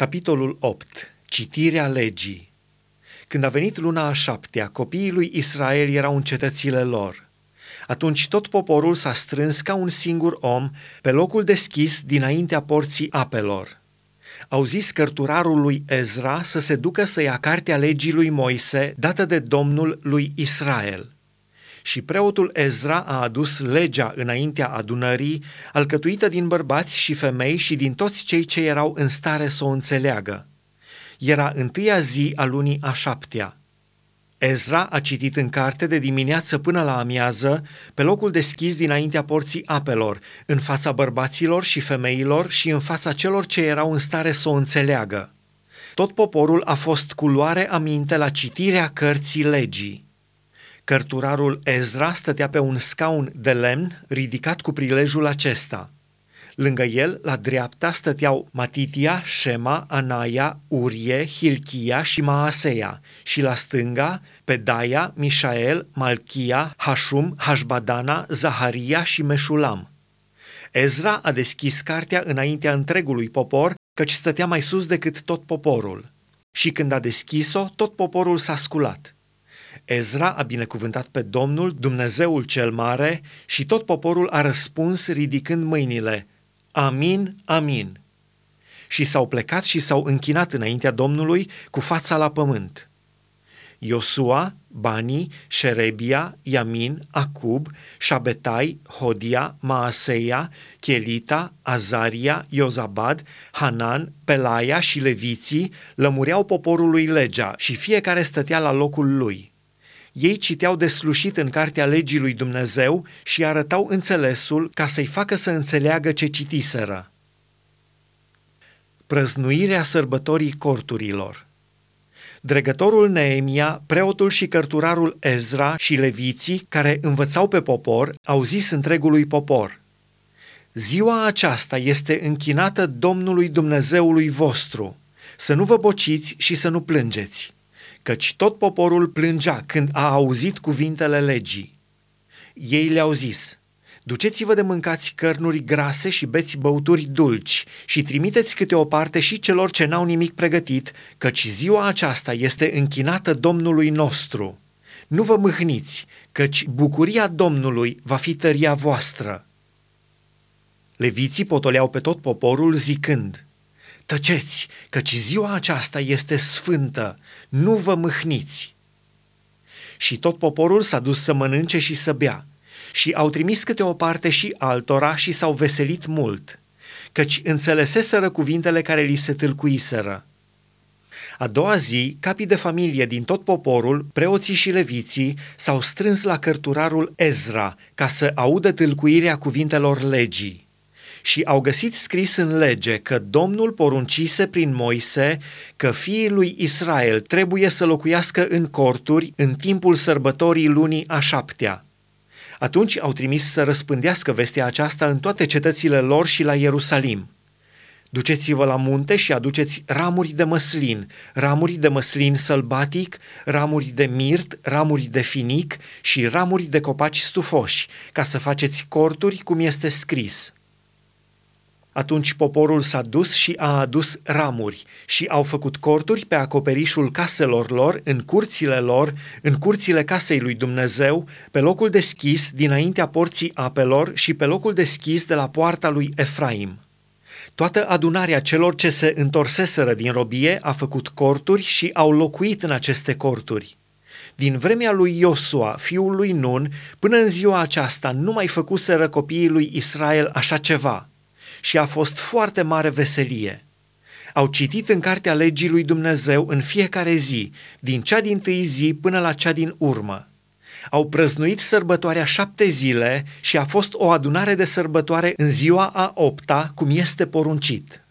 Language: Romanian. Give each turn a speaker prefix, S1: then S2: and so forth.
S1: Capitolul 8. Citirea legii Când a venit luna a șaptea, copiii lui Israel erau în cetățile lor. Atunci tot poporul s-a strâns ca un singur om pe locul deschis dinaintea porții apelor. Au zis cărturarul lui Ezra să se ducă să ia cartea legii lui Moise, dată de Domnul lui Israel – și preotul Ezra a adus legea înaintea adunării, alcătuită din bărbați și femei și din toți cei ce erau în stare să o înțeleagă. Era întâia zi a lunii a șaptea. Ezra a citit în carte de dimineață până la amiază, pe locul deschis dinaintea porții apelor, în fața bărbaților și femeilor și în fața celor ce erau în stare să o înțeleagă. Tot poporul a fost cu luare aminte la citirea cărții legii. Cărturarul Ezra stătea pe un scaun de lemn ridicat cu prilejul acesta. Lângă el, la dreapta, stăteau Matitia, Shema, Anaia, Urie, Hilchia și Maaseia și la stânga, Pedaia, Mișael, Malchia, Hashum, Hashbadana, Zaharia și Meșulam. Ezra a deschis cartea înaintea întregului popor, căci stătea mai sus decât tot poporul. Și când a deschis-o, tot poporul s-a sculat – Ezra a binecuvântat pe Domnul, Dumnezeul cel mare, și tot poporul a răspuns ridicând mâinile. Amin, amin. Și s-au plecat și s-au închinat înaintea Domnului cu fața la pământ. Iosua, Bani, Șerebia, Iamin, Acub, Șabetai, Hodia, Maaseia, Chelita, Azaria, Iozabad, Hanan, Pelaia și Leviții lămureau poporului legea și fiecare stătea la locul lui. Ei citeau deslușit în cartea legii lui Dumnezeu și arătau înțelesul ca să-i facă să înțeleagă ce citiseră. Prăznuirea sărbătorii corturilor. Dregătorul Neemia, preotul și cărturarul Ezra și leviții care învățau pe popor, au zis întregului popor, Ziua aceasta este închinată Domnului Dumnezeului vostru, să nu vă bociți și să nu plângeți căci tot poporul plângea când a auzit cuvintele legii. Ei le-au zis, duceți-vă de mâncați cărnuri grase și beți băuturi dulci și trimiteți câte o parte și celor ce n-au nimic pregătit, căci ziua aceasta este închinată Domnului nostru. Nu vă mâhniți, căci bucuria Domnului va fi tăria voastră. Leviții potoleau pe tot poporul zicând – Tăceți, căci ziua aceasta este sfântă, nu vă mâhniți. Și tot poporul s-a dus să mănânce și să bea, și au trimis câte o parte și altora și s-au veselit mult, căci înțeleseseră cuvintele care li se tâlcuiseră. A doua zi, capii de familie din tot poporul, preoții și leviții, s-au strâns la cărturarul Ezra ca să audă tâlcuirea cuvintelor legii și au găsit scris în lege că Domnul poruncise prin Moise că fiii lui Israel trebuie să locuiască în corturi în timpul sărbătorii lunii a șaptea. Atunci au trimis să răspândească vestea aceasta în toate cetățile lor și la Ierusalim. Duceți-vă la munte și aduceți ramuri de măslin, ramuri de măslin sălbatic, ramuri de mirt, ramuri de finic și ramuri de copaci stufoși, ca să faceți corturi cum este scris. Atunci poporul s-a dus și a adus ramuri și au făcut corturi pe acoperișul caselor lor, în curțile lor, în curțile casei lui Dumnezeu, pe locul deschis dinaintea porții apelor și pe locul deschis de la poarta lui Efraim. Toată adunarea celor ce se întorseseră din robie a făcut corturi și au locuit în aceste corturi. Din vremea lui Iosua, fiul lui Nun, până în ziua aceasta nu mai făcuseră copiii lui Israel așa ceva – și a fost foarte mare veselie. Au citit în cartea legii lui Dumnezeu în fiecare zi, din cea din tâi zi până la cea din urmă. Au prăznuit sărbătoarea șapte zile și a fost o adunare de sărbătoare în ziua a opta, cum este poruncit.